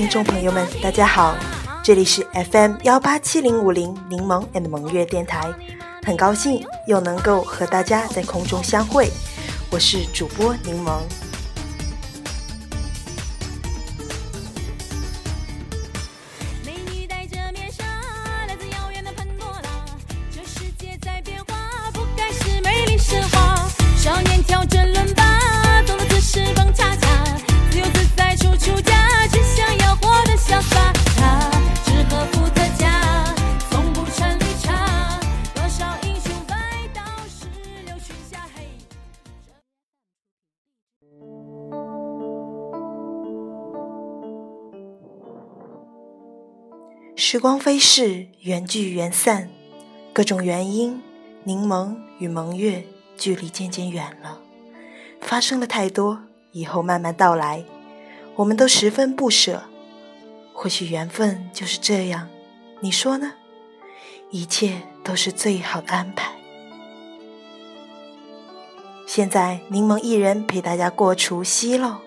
听众朋友们，大家好，这里是 FM 幺八七零五零柠檬 and 萌月电台，很高兴又能够和大家在空中相会，我是主播柠檬。光飞逝，缘聚缘散，各种原因，柠檬与萌月距离渐渐远了。发生了太多，以后慢慢道来，我们都十分不舍。或许缘分就是这样，你说呢？一切都是最好的安排。现在，柠檬一人陪大家过除夕喽。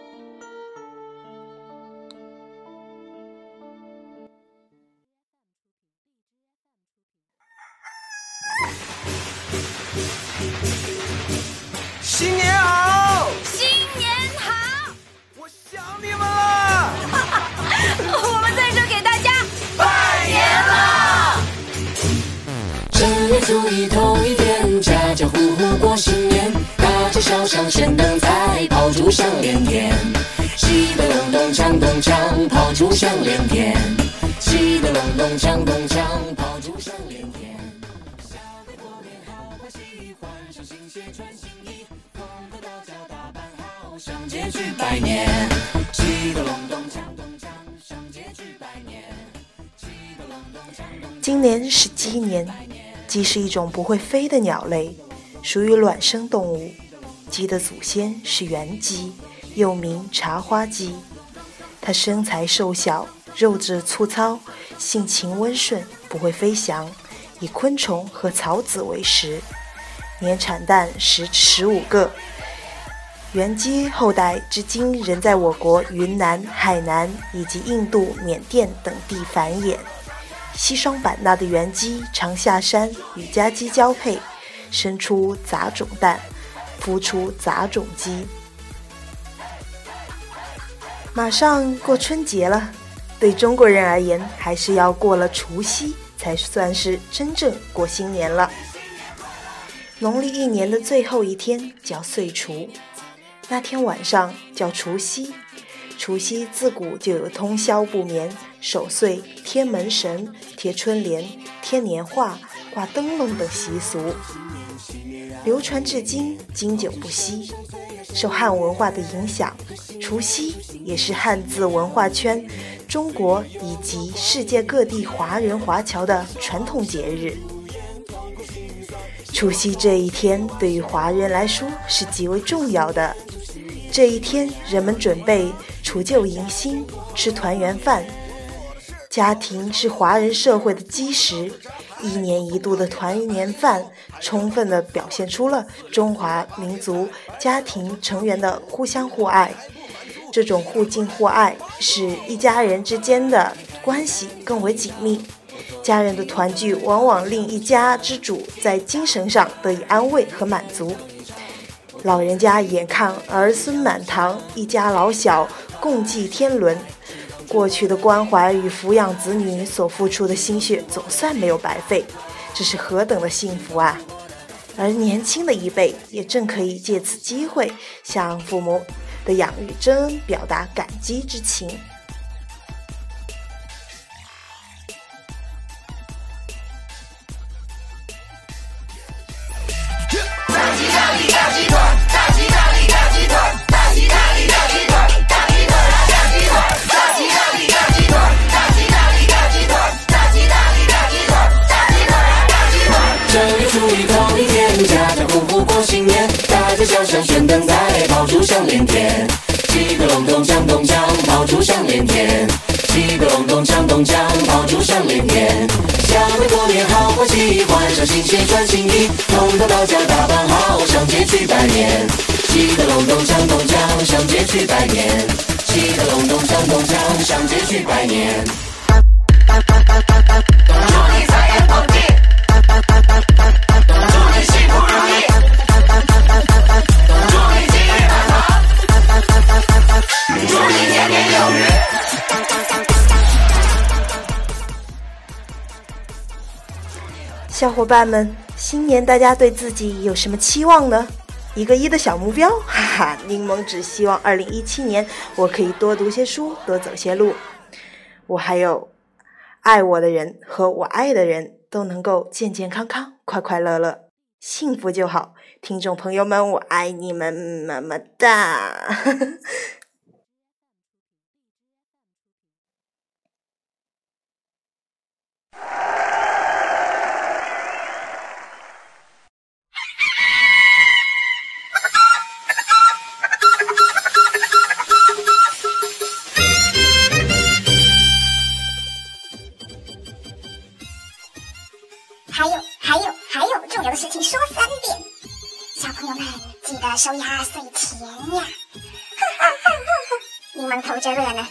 大街小巷悬灯彩，炮竹响连天。喜得隆咚锵咚锵，炮竹响连天。喜得隆咚锵咚锵，炮竹响连天。小的过年好欢喜，换上新鞋穿新衣，从头到脚打扮好，上街去拜年。喜得隆咚锵咚锵，上街去拜年。喜得隆咚锵咚锵。今年是鸡年，鸡是一种不会飞的鸟类，属于卵生动物。鸡的祖先是原鸡，又名茶花鸡。它身材瘦小，肉质粗糙，性情温顺，不会飞翔，以昆虫和草籽为食，年产蛋十十五个。原鸡后代至今仍在我国云南、海南以及印度、缅甸等地繁衍。西双版纳的原鸡常下山与家鸡交配，生出杂种蛋，孵出杂种鸡。马上过春节了，对中国人而言，还是要过了除夕才算是真正过新年了。农历一年的最后一天叫岁除，那天晚上叫除夕。除夕自古就有通宵不眠、守岁、贴门神、贴春联、贴年画、挂灯笼等习俗，流传至今，经久不息。受汉文化的影响，除夕也是汉字文化圈、中国以及世界各地华人华侨的传统节日。除夕这一天对于华人来说是极为重要的。这一天，人们准备除旧迎新，吃团圆饭。家庭是华人社会的基石，一年一度的团年饭，充分地表现出了中华民族家庭成员的互相互爱。这种互敬互爱，使一家人之间的关系更为紧密。家人的团聚，往往令一家之主在精神上得以安慰和满足。老人家眼看儿孙满堂，一家老小共济天伦，过去的关怀与抚养子女所付出的心血总算没有白费，这是何等的幸福啊！而年轻的一辈也正可以借此机会向父母的养育之恩表达感激之情。小巷悬灯彩，炮竹响连天。七个隆咚锵咚锵，炮竹响连天。七个隆咚锵咚锵，炮竹响连天。小的过年好欢喜，换上新鞋穿新衣，从头到脚打扮好，上街去拜年。七个隆咚锵咚锵，上街去拜年。七个隆咚锵咚锵，上街去拜年。伙伴们，新年大家对自己有什么期望呢？一个亿的小目标，哈哈！柠檬只希望二零一七年我可以多读些书，多走些路。我还有爱我的人和我爱的人都能够健健康康、快快乐乐、幸福就好。听众朋友们，我爱你们，么么哒！收压岁钱呀！哈哈哈哈哈！你们偷着乐呢。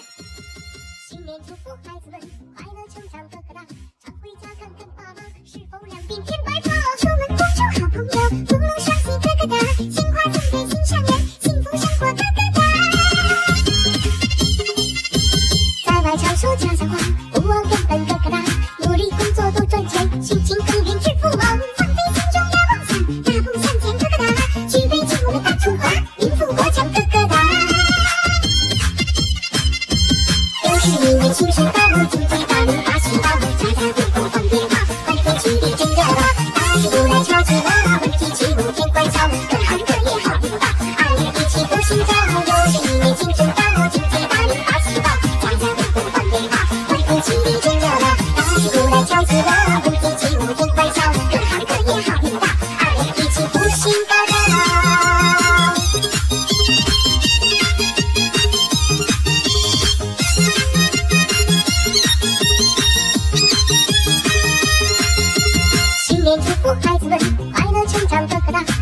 乐成长个个大，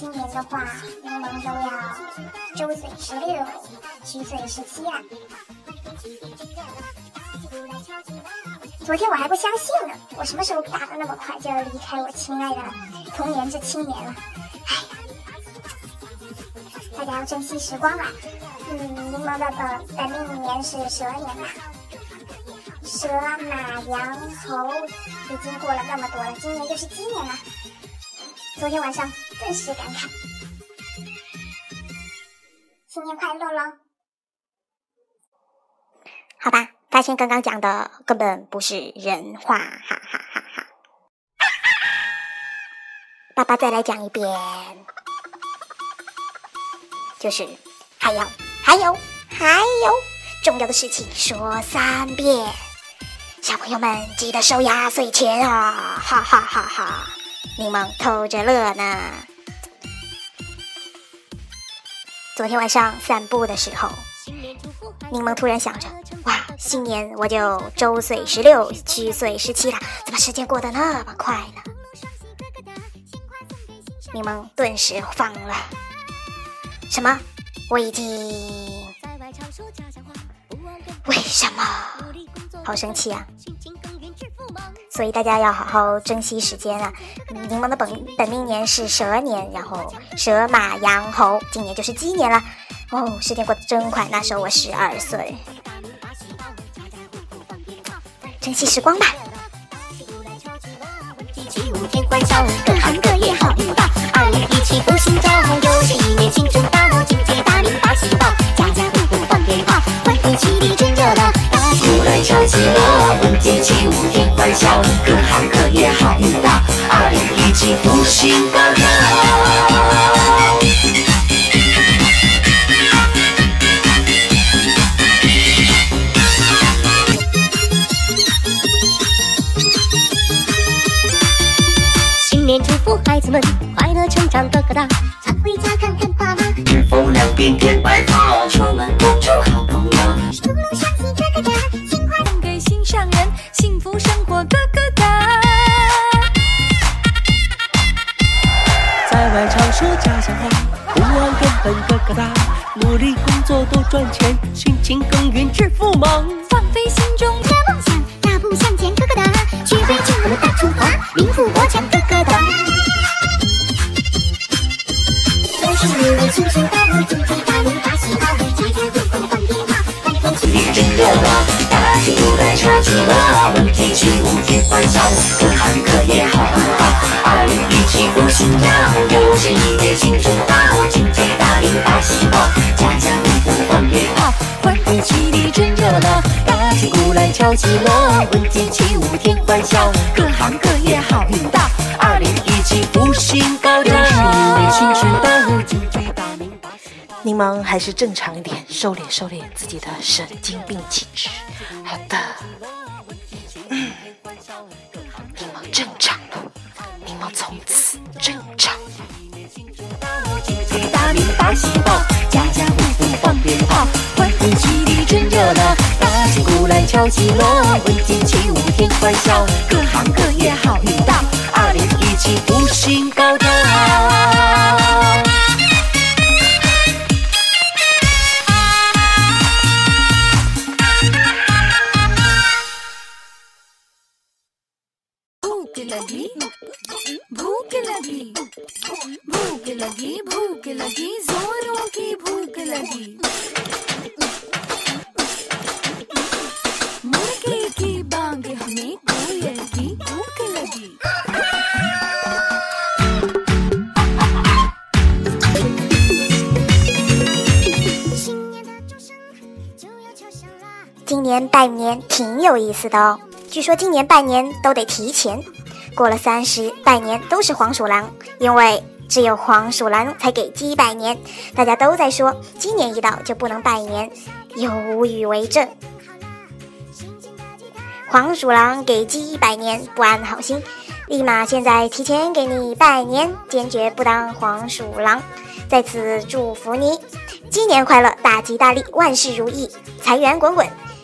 今。年的话，柠檬都要周岁十六，虚岁十七啊。昨天我还不相信呢，我什么时候大的那么快就要离开我亲爱的童年这青年了？哎呀，大家要珍惜时光啊！嗯，柠檬的本本命年是蛇年嘛，蛇、马、羊、猴已经过了那么多了，今年就是鸡年了。昨天晚上顿时感慨，新年快乐喽！好吧，发现刚刚讲的根本不是人话，哈哈哈哈！爸爸再来讲一遍，就是还有还有还有重要的事情说三遍，小朋友们记得收压岁钱啊！哈哈哈哈！柠檬偷着乐呢。昨天晚上散步的时候，柠檬突然想着，哇，新年我就周岁十六，虚岁十七了，怎么时间过得那么快呢？柠檬顿时慌了，什么？我已经为什么？好生气啊！所以大家要好好珍惜时间啊！柠檬的本本命年是蛇年，然后蛇马羊猴，今年就是鸡年了。哦，时间过得真快，那时候我十二岁，珍惜时光吧。各行各业好运到，二月一起福星照，又是一笑，各行各业好运到，二零一七福星高照。新年祝福孩子们快乐成长个个大，常回家看看爸妈，日风两边添白发，出门赚钱，辛勤耕耘致富忙。鼓来敲起落，闻鸡起舞天欢笑，各行各业好运到。二零一七福星高照。是因为青春到，祝祝大明大喜报。柠檬还是正常一点，收敛收敛自己的神经病气质。好的，嗯，柠檬正常了，柠檬从此正常了。大明大喜报，家家户户放鞭炮，欢天喜地真热闹。大旗鼓来敲起锣，文天气五天欢笑，各行各业好运到。二零一七福星高照。भूख लगी भूख लगी भूख लगी 有意思的哦，据说今年拜年都得提前，过了三十拜年都是黄鼠狼，因为只有黄鼠狼才给鸡拜年。大家都在说今年一到就不能拜年，有无语为证。黄鼠狼给鸡拜年不安好心，立马现在提前给你拜年，坚决不当黄鼠狼。在此祝福你，鸡年快乐，大吉大利，万事如意，财源滚滚，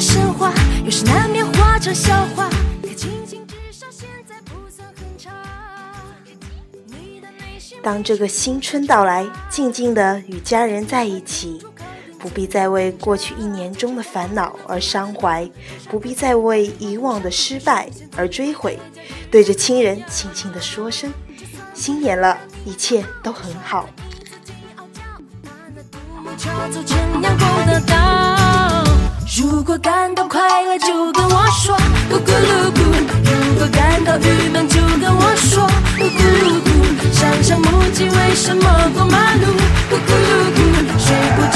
神话，有时难免化成笑话。可至少现在不算很差。当这个新春到来，静静的与家人在一起，不必再为过去一年中的烦恼而伤怀，不必再为以往的失败而追悔，对着亲人轻轻的说声“新年了，一切都很好”。如果感到快乐就跟我说，咕咕噜咕；如果感到郁闷就跟我说，咕咕噜咕。想想母鸡为什么过马路，咕咕噜咕。睡不着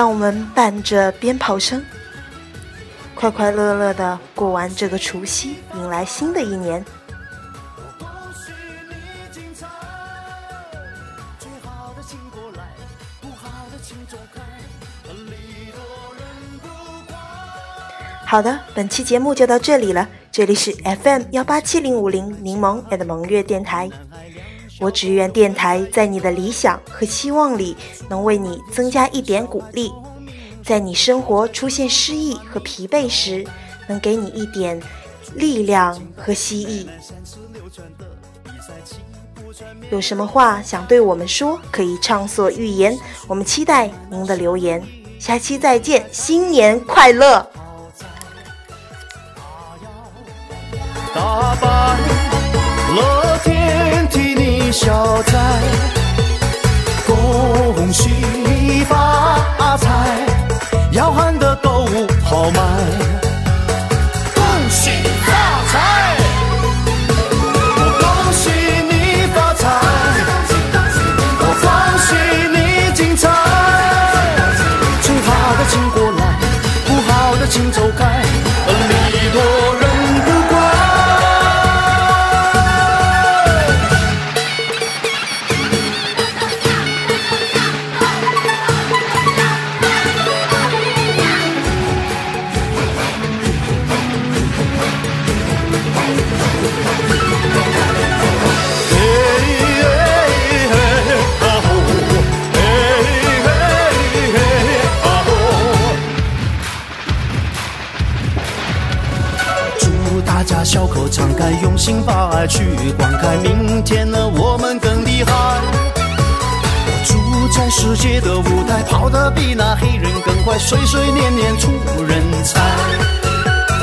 让我们伴着鞭炮声，快快乐乐的过完这个除夕，迎来新的一年。好的，本期节目就到这里了。这里是 FM 幺八七零五零柠檬 at 萌月电台。我只愿电台在你的理想和希望里，能为你增加一点鼓励；在你生活出现失意和疲惫时，能给你一点力量和希冀。有什么话想对我们说，可以畅所欲言。我们期待您的留言。下期再见，新年快乐！打扮乐消灾，恭喜发财，要喊的购物好的舞台，跑得比那黑人更快，岁岁年年出人才。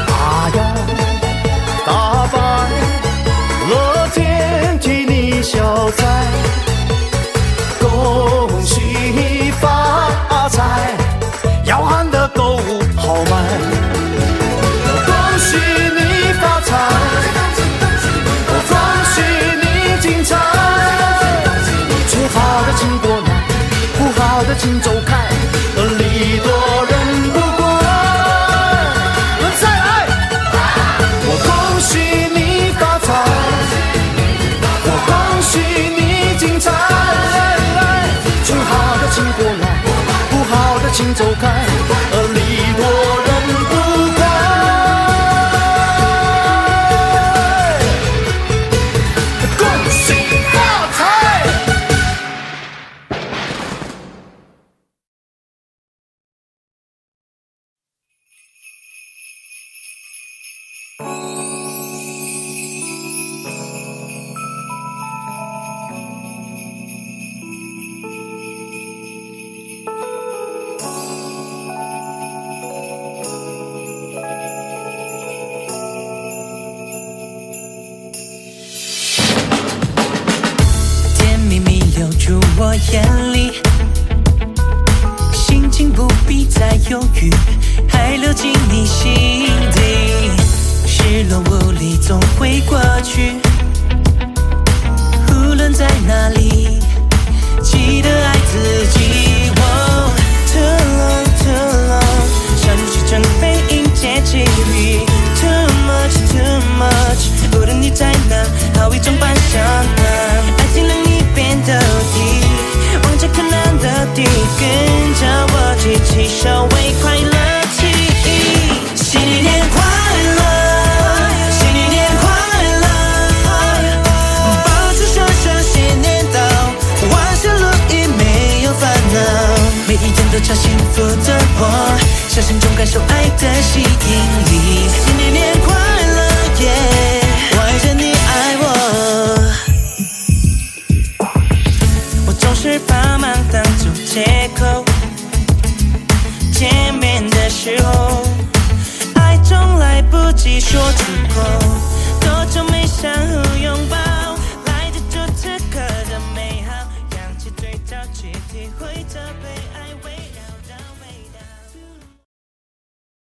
大摇大摆，乐天替你消灾，眼，